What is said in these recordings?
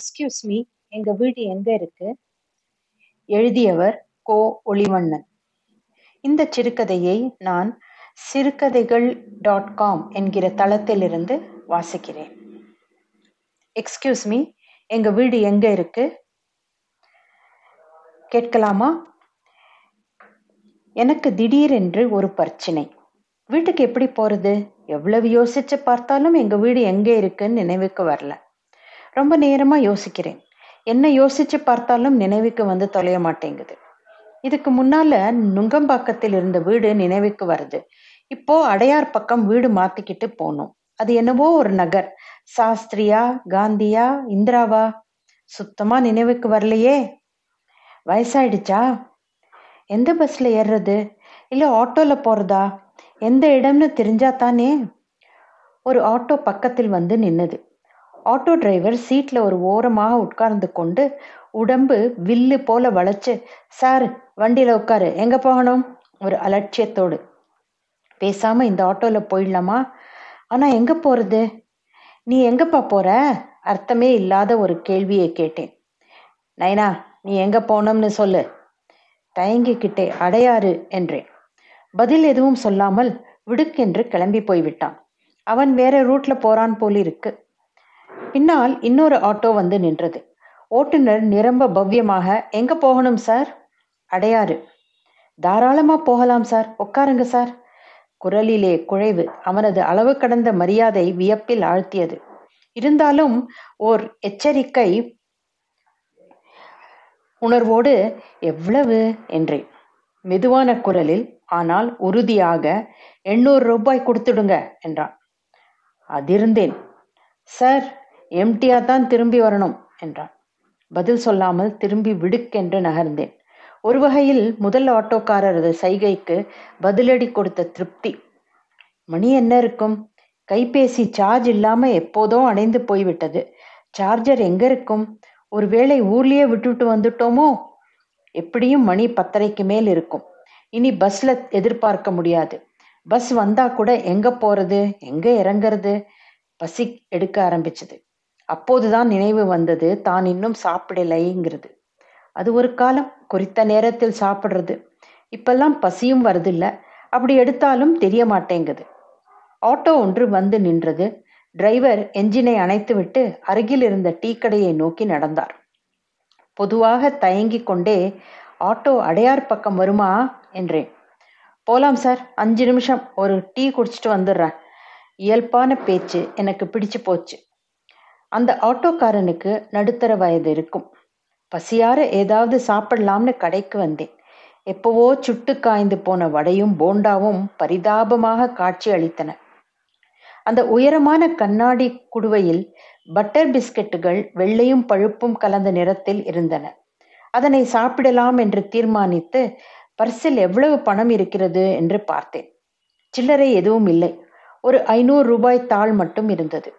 Excuse me எங்க வீடு எங்க இருக்கு? எழுதியவர் கோ. ஒளிவண்ணன். இந்த சிறுகதையை நான் சிறுகதைகள் டாட் காம் என்கிற தளத்திலிருந்து வாசிக்கிறேன். எக்ஸ்கியூஸ் மீ எங்க வீடு எங்க இருக்கு? கேட்கலாமா? எனக்கு திடீரென்று ஒரு பிரச்சனை. வீட்டுக்கு எப்படி போறது? எவ்வளவு யோசிச்சு பார்த்தாலும் எங்க வீடு எங்க இருக்குன்னு நினைவுக்கு வரல. ரொம்ப நேரமாக யோசிக்கிறேன். என்ன யோசிச்சு பார்த்தாலும் நினைவுக்கு வந்து தொலைய மாட்டேங்குது. இதுக்கு முன்னால நுங்கம்பாக்கத்தில் இருந்த வீடு நினைவுக்கு வருது. இப்போ அடையார் பக்கம் வீடு மாத்திக்கிட்டு போனோம். அது என்னவோ ஒரு நகர். சாஸ்திரியா காந்தியா இந்திராவா? சுத்தமா நினைவுக்கு வரலையே. வயசாயிடுச்சா? எந்த பஸ்ல ஏறுறது? இல்ல ஆட்டோல போறதா? எந்த இடம்னு தெரிஞ்சா தானே? ஒரு ஆட்டோ பக்கத்தில் வந்து நின்னது. ஆட்டோ டிரைவர் சீட்ல ஒரு ஓரமாக உட்கார்ந்து கொண்டு உடம்பு வில்லு போல வளைச்சு சார் வண்டியில உட்காரு எங்க போகணும்? ஒரு அலட்சியத்தோடு. பேசாம இந்த ஆட்டோல போயிடலாமா? ஆனா எங்க போறது? நீ எங்கப்பா போற? அர்த்தமே இல்லாத ஒரு கேள்வியை கேட்டேன். நைனா நீ எங்க போனோம்னு சொல்லு. தயங்கிக்கிட்டே அடையாறு என்றேன். பதில் எதுவும் சொல்லாமல் விடுக்கென்று கிளம்பி போய்விட்டான். அவன் வேற ரூட்ல போறான் போலிருக்கு. பின்னால் இன்னொரு ஆட்டோ வந்து நின்றது. ஓட்டுநர் நிரம்ப பவ்யமாக எங்க போகணும் சார்? அடையாறு. தாராளமா போகலாம் சார். உட்காருங்க சார். குரலிலே குழைவு அவனது அளவு கடந்த மரியாதை வியப்பில் ஆழ்த்தியது. இருந்தாலும் ஓர் எச்சரிக்கை உணர்வோடு எவ்வளவு? என்றேன். மெதுவான குரலில் ஆனால் உறுதியாக எண்ணூறு ரூபாய் கொடுத்துடுங்க என்றான். அதிர்ந்தேன். சார் எம்டியா தான் திரும்பி வரணும் என்றான். பதில் சொல்லாமல் திரும்பி விடுக்கென்று நகர்ந்தேன். ஒரு வகையில் முதல் ஆட்டோக்காரரது சைகைக்கு பதிலடி கொடுத்த திருப்தி. மணி என்ன இருக்கும்? கைபேசி சார்ஜ் இல்லாம எப்போதோ அணைந்து போய்விட்டது. சார்ஜர் எங்க இருக்கும்? ஒருவேளை ஊர்லயே விட்டுட்டு வந்துட்டோமோ? எப்படியும் மணி பத்தரைக்கு மேல் இருக்கும். இனி பஸ்ல எதிர்பார்க்க முடியாது. பஸ் வந்தா கூட எங்க போறது? எங்க இறங்குறது? பசி எடுக்க ஆரம்பிச்சது. அப்போதுதான் நினைவு வந்தது தான் இன்னும் சாப்பிடலைங்கிறது. அது ஒரு காலம் குறித்த நேரத்தில் சாப்பிடுறது. இப்பெல்லாம் பசியும் வருதில்ல அப்படி எடுத்தாலும் தெரிய மாட்டேங்குது. ஆட்டோ ஒன்று வந்து நின்றது. டிரைவர் என்ஜினை அணைத்துவிட்டு அருகில் இருந்த டீ கடையை நோக்கி நடந்தார். பொதுவாக தயங்கிக் கொண்டே ஆட்டோ அடையார் பக்கம் வருமா? என்றேன். போலாம் சார் அஞ்சு நிமிஷம். ஒரு டீ குடிச்சிட்டு வந்துடுறேன். இயல்பான பேச்சு. எனக்கு பிடிச்சு போச்சு. அந்த ஆட்டோக்காரனுக்கு நடுத்தர வயது இருக்கும். பசியார ஏதாவது சாப்பிடலாம்னு கடைக்கு வந்தேன். எப்பவோ சுட்டு காய்ந்து போன வடையும் போண்டாவும் பரிதாபமாக காட்சி அளித்தன. அந்த உயரமான கண்ணாடி குடுவையில் பட்டர் பிஸ்கட்டுகள் வெள்ளையும் பழுப்பும் கலந்த நிறத்தில் இருந்தன. அதனை சாப்பிடலாம் என்று தீர்மானித்து பர்சில் எவ்வளவு பணம் இருக்கிறது என்று பார்த்தேன். சில்லறை எதுவும் இல்லை. ஒரு ஐநூறு ரூபாய் தாள் மட்டும் இருந்தது.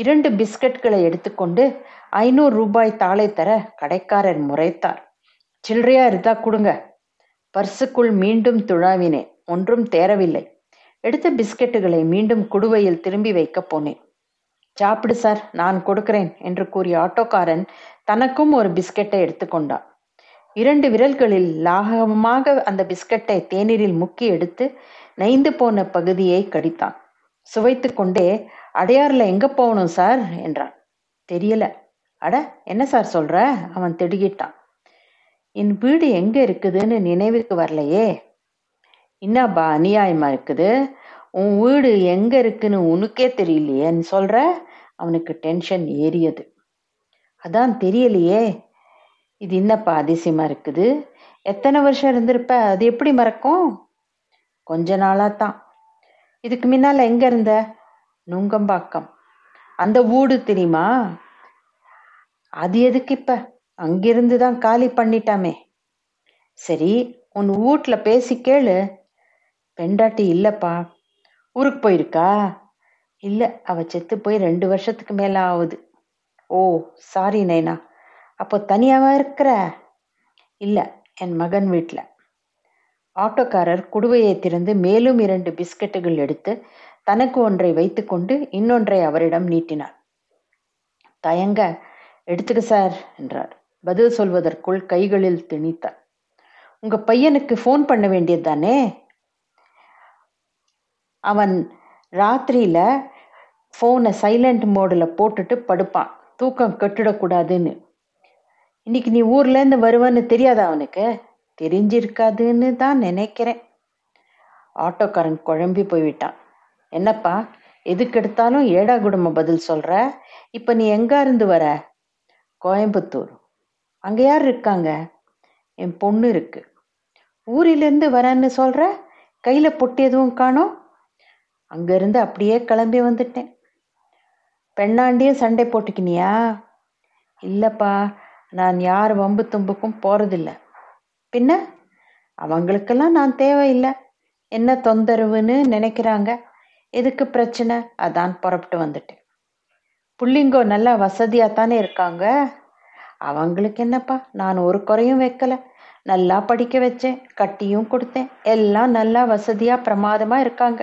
இரண்டு பிஸ்கட்களை எடுத்துக்கொண்டு ஐநூறு ரூபாய் தாளை தர கடைக்காரர் முறைத்தார். சில்லறையா இருந்தா கொடுங்க. பர்சுக்குள் மீண்டும் துழாவினேன். ஒன்றும் தேரவில்லை எடுத்த பிஸ்கெட்டுகளை மீண்டும் குடுவையில் திரும்பி வைக்கப் போனேன். சாப்பிடு சார் நான் கொடுக்கிறேன் என்று கூறிய ஆட்டோக்காரன் தனக்கும் ஒரு பிஸ்கெட்டை எடுத்துக்கொண்டான். இரண்டு விரல்களில் லாகவமாக அந்த பிஸ்கட்டை தேநீரில் முக்கி எடுத்து நைந்து போன பகுதியை கடித்தான். சுவைத்து கொண்டே அடையாறுல எங்க போகணும் சார்? என்றான். தெரியல. அட என்ன சார் சொல்ற? அவன் திடுகிட்டான் என் வீடு எங்க இருக்குதுன்னு நினைவுக்கு வரலையே. என்னப்பா அநியாயமா இருக்குது? உன் வீடு எங்க இருக்குன்னு உனக்கே தெரியலையேன்னு சொல்ற? அவனுக்கு டென்ஷன் ஏறியது. அதான் தெரியலையே. இது என்னப்பா அதிசயமா இருக்குது? எத்தனை வருஷம் இருந்திருப்ப? அது எப்படி மறக்கும்? கொஞ்ச நாளா தான் இதுக்கு முன்னால எங்க இருந்த? நுங்கம்பாக்கம். அந்த வீடு தெரியுமா? அது எதுக்கு இப்ப? அங்கிருந்து தான் காலி பண்ணிட்டாமே. சரி உன் வீட்ல பேசி கேளு. பெண்டாட்டி இல்லப்பா. ஊருக்கு போயிருக்கா? இல்ல அவ செத்து போய் ரெண்டு வருஷத்துக்கு மேல ஆகுது ஓ சாரி நைனா. அப்போ தனியாவா இருக்கிற? இல்ல என் மகன் வீட்டில் ஆட்டோக்காரர் குடுவையை திறந்து மேலும் இரண்டு பிஸ்கட்டுகள் எடுத்து தனக்கு ஒன்றை வைத்துக்கொண்டு இன்னொன்றை அவரிடம் நீட்டினார். தயங்க எடுத்துக்க சார் என்றார். பதில் சொல்வதற்குள் கைகளில் திணித்தார். உங்க பையனுக்கு ஃபோன் பண்ண வேண்டியது தானே? அவன் ராத்திரியில ஃபோனை சைலண்ட் மோடில் போட்டுட்டு படுப்பான். தூக்கம் கெட்டுடக்கூடாதுன்னு. இன்னைக்கு நீ ஊர்லேருந்து வருவன்னு தெரியாதா அவனுக்கு? தெரிஞ்சிருக்காதுன்னு தான் நினைக்கிறேன். ஆட்டோக்காரன் குழம்பி போய்விட்டான். என்னப்பா எதுக்கு எடுத்தாலும் ஏடா குடும்ப பதில் சொல்ற? இப்ப நீ எங்க இருந்து வர? கோயம்புத்தூர். அங்க யார் இருக்காங்க? என் பொண்ணு இருக்கு. ஊரிலிருந்து வரேன்னு சொல்ற? கையில பொட்டு எதுவும் காணோம்? அங்கிருந்து அப்படியே கிளம்பி வந்துட்டேன். பெண்ணாண்டியும் சண்டை போட்டுக்கினியா? இல்லப்பா நான் யார் வம்பு தும்புக்கும் போறதில்ல. பின்ன அவங்களுக்கெல்லாம் நான் தேவையில்லை. என்ன தொந்தரவுன்னு நினைக்கிறாங்க. எதுக்கு பிரச்சனை? அதான் புறப்பட்டு வந்துட்டேன் புள்ளிங்கோ நல்லா வசதியாக தானே இருக்காங்க. அவங்களுக்கு என்னப்பா? நான் ஒரு குறையும் வைக்கல. நல்லா படிக்க வச்சேன். கட்டியும் கொடுத்தேன். எல்லாம் நல்லா வசதியாக பிரமாதமாக இருக்காங்க.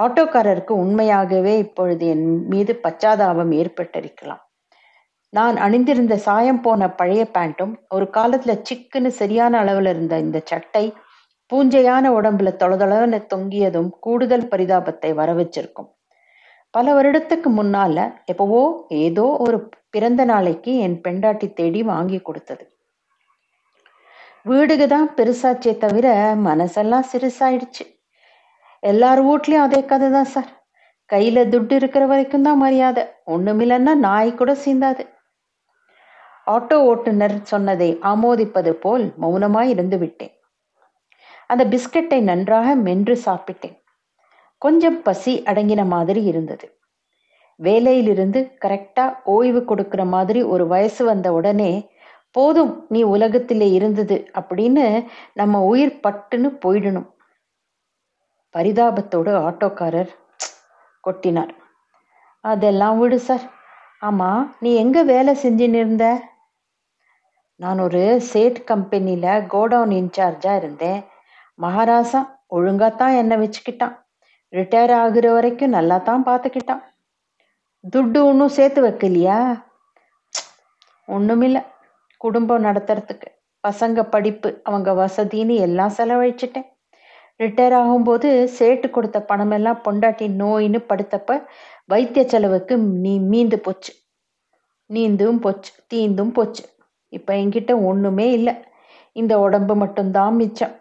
ஆட்டோக்காரருக்கு உண்மையாகவே இப்பொழுது என் மீது பச்சாதாபம் ஏற்பட்டிருக்கலாம். நான் அணிந்திருந்த சாயம் போன பழைய பேண்ட்டும் ஒரு காலத்துல சிக்குன்னு சரியான அளவில் இருந்த இந்த சட்டை பூஞ்சையான உடம்புல தொளதொளன்னு தொங்கியதும் கூடுதல் பரிதாபத்தை வர வச்சிருக்கும் பல வருடத்துக்கு முன்னால எப்பவோ ஏதோ ஒரு பிறந்த நாளைக்கு என் பெண்டாட்டி தேடி வாங்கி கொடுத்தது. வீடுக்கு தான் பெருசாச்சே தவிர மனசெல்லாம் சிறுசாயிடுச்சு. எல்லார் வீட்லயும் அதே கதை தான் சார். கையில துட்டு இருக்கிற வரைக்கும் தான் மரியாதை. ஒண்ணுமில்லன்னா நாய் கூட சீந்தாது. ஆட்டோ ஓட்டுநர் சொன்னதை ஆமோதிப்பது போல் மௌனமாய் இருந்து விட்டேன் அந்த பிஸ்கட்டை நன்றாக மென்று சாப்பிட்டேன். கொஞ்சம் பசி அடங்கின மாதிரி இருந்தது. வேலையிலிருந்து கரெக்டா ஓய்வு கொடுக்கிற மாதிரி ஒரு வயசு வந்த உடனே போதும் நீ உலகத்திலே இருந்தது அப்படின்னு நம்ம உயிர் பட்டுன்னு போயிடணும். பரிதாபத்தோடு ஆட்டோக்காரர் கொட்டினார். அதெல்லாம் விடு சார். ஆமா நீ எங்க வேலை செஞ்சுன்னு இருந்த? நான் ஒரு சேட் கம்பெனியில் கோடவுன் இன்சார்ஜாக இருந்தேன். மகாராசா ஒழுங்காத்தான் என்னை வச்சுக்கிட்டான். ரிட்டையர் ஆகுற வரைக்கும் நல்லா தான் பார்த்துக்கிட்டான் துட்டு ஒன்றும் சேர்த்து வைக்கலையா? ஒன்றுமில்லை குடும்பம் நடத்துறதுக்கு பசங்க படிப்பு அவங்க வசதின்னு எல்லாம் செலவழிச்சிட்டேன். ரிட்டையர் ஆகும்போது சேட்டு கொடுத்த பணமெல்லாம் பொண்டாட்டி நோயின்னு படுத்தப்ப வைத்திய செலவுக்கு நீ மீந்து போச்சு. நீந்தும் போச்சு தீந்தும் போச்சு. இப்போ என்கிட்ட ஒன்றுமே இல்லை. இந்த உடம்பு மட்டும்தான் மிச்சம்.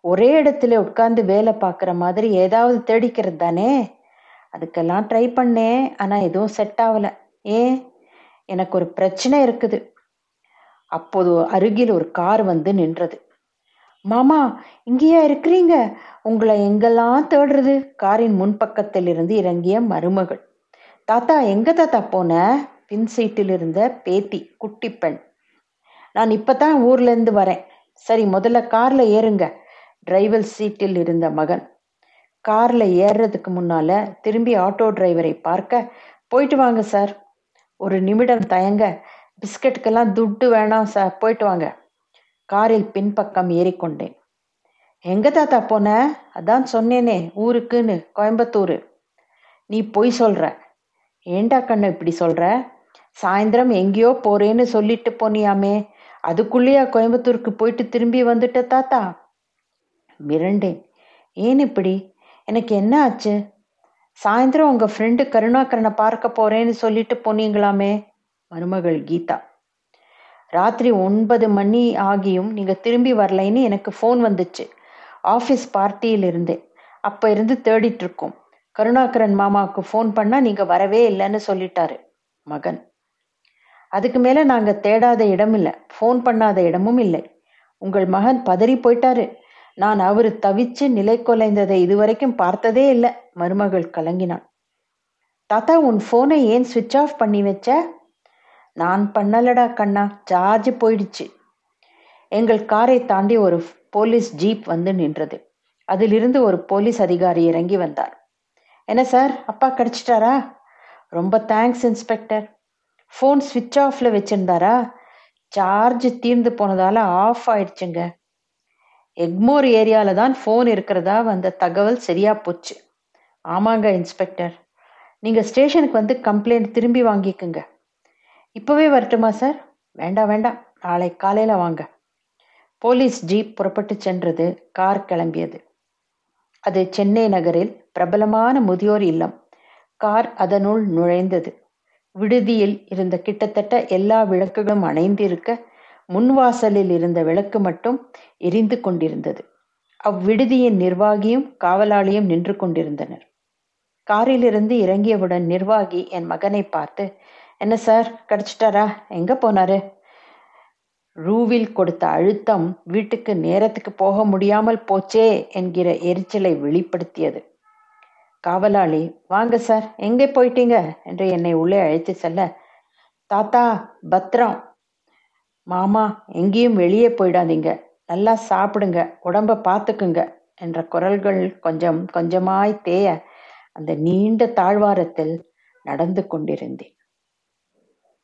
ஒரே இடத்துல உட்கார்ந்து வேலை பார்க்குற மாதிரி ஏதாவது தேடிக்கிறது தானே? அதுக்கெல்லாம் ட்ரை பண்ணேன். ஆனால் எதுவும் செட் ஆகலை. ஏன்? எனக்கு ஒரு பிரச்சனை இருக்குது. அப்போது அருகில் ஒரு கார் வந்து நின்றது. மாமா இங்கேயா இருக்கிறீங்க? உங்களை எங்கெல்லாம் தேடுறது? காரின் முன்பக்கத்தில் இருந்து இறங்கிய மருமகள். தாத்தா எங்க தாத்தா போன? பின் சீட்டில் இருந்த பேத்தி குட்டி பெண். நான் இப்பதான் தான் ஊர்லேருந்து வரேன். சரி முதல்ல கார்ல ஏறுங்க. டிரைவர் சீட்டில் இருந்த மகன். கார்ல ஏறுறதுக்கு முன்னால திரும்பி ஆட்டோ டிரைவரை பார்க்க போயிட்டு வாங்க சார் ஒரு நிமிடம் தயங்க பிஸ்கட்டுக்கெல்லாம் துட்டு வேணாம் சார் போயிட்டு வாங்க. காரில் பின்பக்கம் ஏறிக்கொண்டேன். எங்க தாத்தா போன? அதான் சொன்னேனே ஊருக்குன்னு கோயம்புத்தூர். நீ பொய் சொல்ற. ஏண்டா கண்ணு இப்படி சொல்ற? சாயந்தரம் எங்கேயோ போறேன்னு சொல்லிட்டு போனியாமே. அதுக்குள்ளேயா கோயம்புத்தூருக்கு போயிட்டு திரும்பி வந்துட்ட தாத்தா? மிரண்டேன். ஏன் இப்படி? எனக்கு என்ன ஆச்சு? சாயந்தரம் உங்க ஃப்ரெண்டு கருணாகரனை பார்க்க போறேன்னு சொல்லிட்டு போனீங்களாமே? மருமகள் கீதா. ராத்திரி ஒன்பது மணி ஆகியும் நீங்க திரும்பி வரலைன்னு எனக்கு ஃபோன் வந்துச்சு. ஆஃபீஸ் பார்ட்டியில் இருந்தேன் அப்ப இருந்து தேடிட்டு இருக்கோம். கருணாகரன் மாமாவுக்கு ஃபோன் பண்ணா நீங்க வரவே இல்லைன்னு சொல்லிட்டாரு மகன். அதுக்கு மேல நாங்க தேடாத இடம் இல்லை ஃபோன் பண்ணாத இடமும் இல்லை. உங்கள் மகன் பதறி போயிட்டாரு. நான் அவரு தவிச்சு நிலை கொலைந்ததை இதுவரைக்கும் பார்த்ததே இல்லை. மருமகள் கலங்கினான் தாத்தா உன் ஃபோனை ஏன் சுவிட்ச் ஆஃப் பண்ணி வச்ச? நான் பண்ணலடா கண்ணா. சார்ஜ் போயிடுச்சு. எங்கள் காரை தாண்டி ஒரு போலீஸ் ஜீப் வந்து நின்றது. அதிலிருந்து ஒரு போலீஸ் அதிகாரி இறங்கி வந்தார். என்ன சார்? அப்பா கிடச்சிட்டாரா? ரொம்ப தேங்க்ஸ் இன்ஸ்பெக்டர் ஃபோன் சுவிட்ச் ஆஃப்ல வச்சிருந்தாரா? சார்ஜ் தீர்ந்து போனதால ஆஃப் ஆயிடுச்சுங்க. எக்மோர் ஏரியால தான் ஃபோன் இருக்கிறதா வந்த தகவல் சரியா போச்சு. ஆமாங்க இன்ஸ்பெக்டர் நீங்க ஸ்டேஷனுக்கு வந்து கம்ப்ளைண்ட் திரும்பி வாங்கிக்குங்க. இப்பவே வரட்டுமா சார் வேண்டாம் வேண்டாம். நாளை காலையில வாங்க. போலீஸ் ஜீப் புறப்பட்டு சென்றது கார் கிளம்பியது. அது சென்னை நகரில் பிரபலமான முதியோர் இல்லம். கார் அதனுள் நுழைந்தது. விடுதியில் இருந்த கிட்டத்தட்ட எல்லா விளக்குகளும் அணைந்திருக்க முன்வாசலில் இருந்த விளக்கு மட்டும் எரிந்து கொண்டிருந்தது. அவ்விடுதியின் நிர்வாகியும் காவலாளியும் நின்று கொண்டிருந்தனர். காரிலிருந்து இறங்கியவுடன் நிர்வாகி என் மகனை பார்த்து என்ன சார் கிடைச்சிட்டாரா? எங்க போனாரு? ரூவில் கொடுத்த அழுத்தம் வீட்டுக்கு நேரத்துக்கு போக முடியாமல் போச்சே என்கிற எரிச்சலை வெளிப்படுத்தியது. காவலாளி வாங்க சார் எங்கே போயிட்டீங்க? என்று என்னை உள்ளே அழைத்து செல்ல தாத்தா பத்ரம் மாமா எங்கேயும் வெளியே போயிடாதீங்க. நல்லா சாப்பிடுங்க உடம்ப பார்த்துக்குங்க என்ற குரல்கள் கொஞ்சம் கொஞ்சமாய் தேய அந்த நீண்ட தாழ்வாரத்தில் நடந்து கொண்டிருந்தேன்.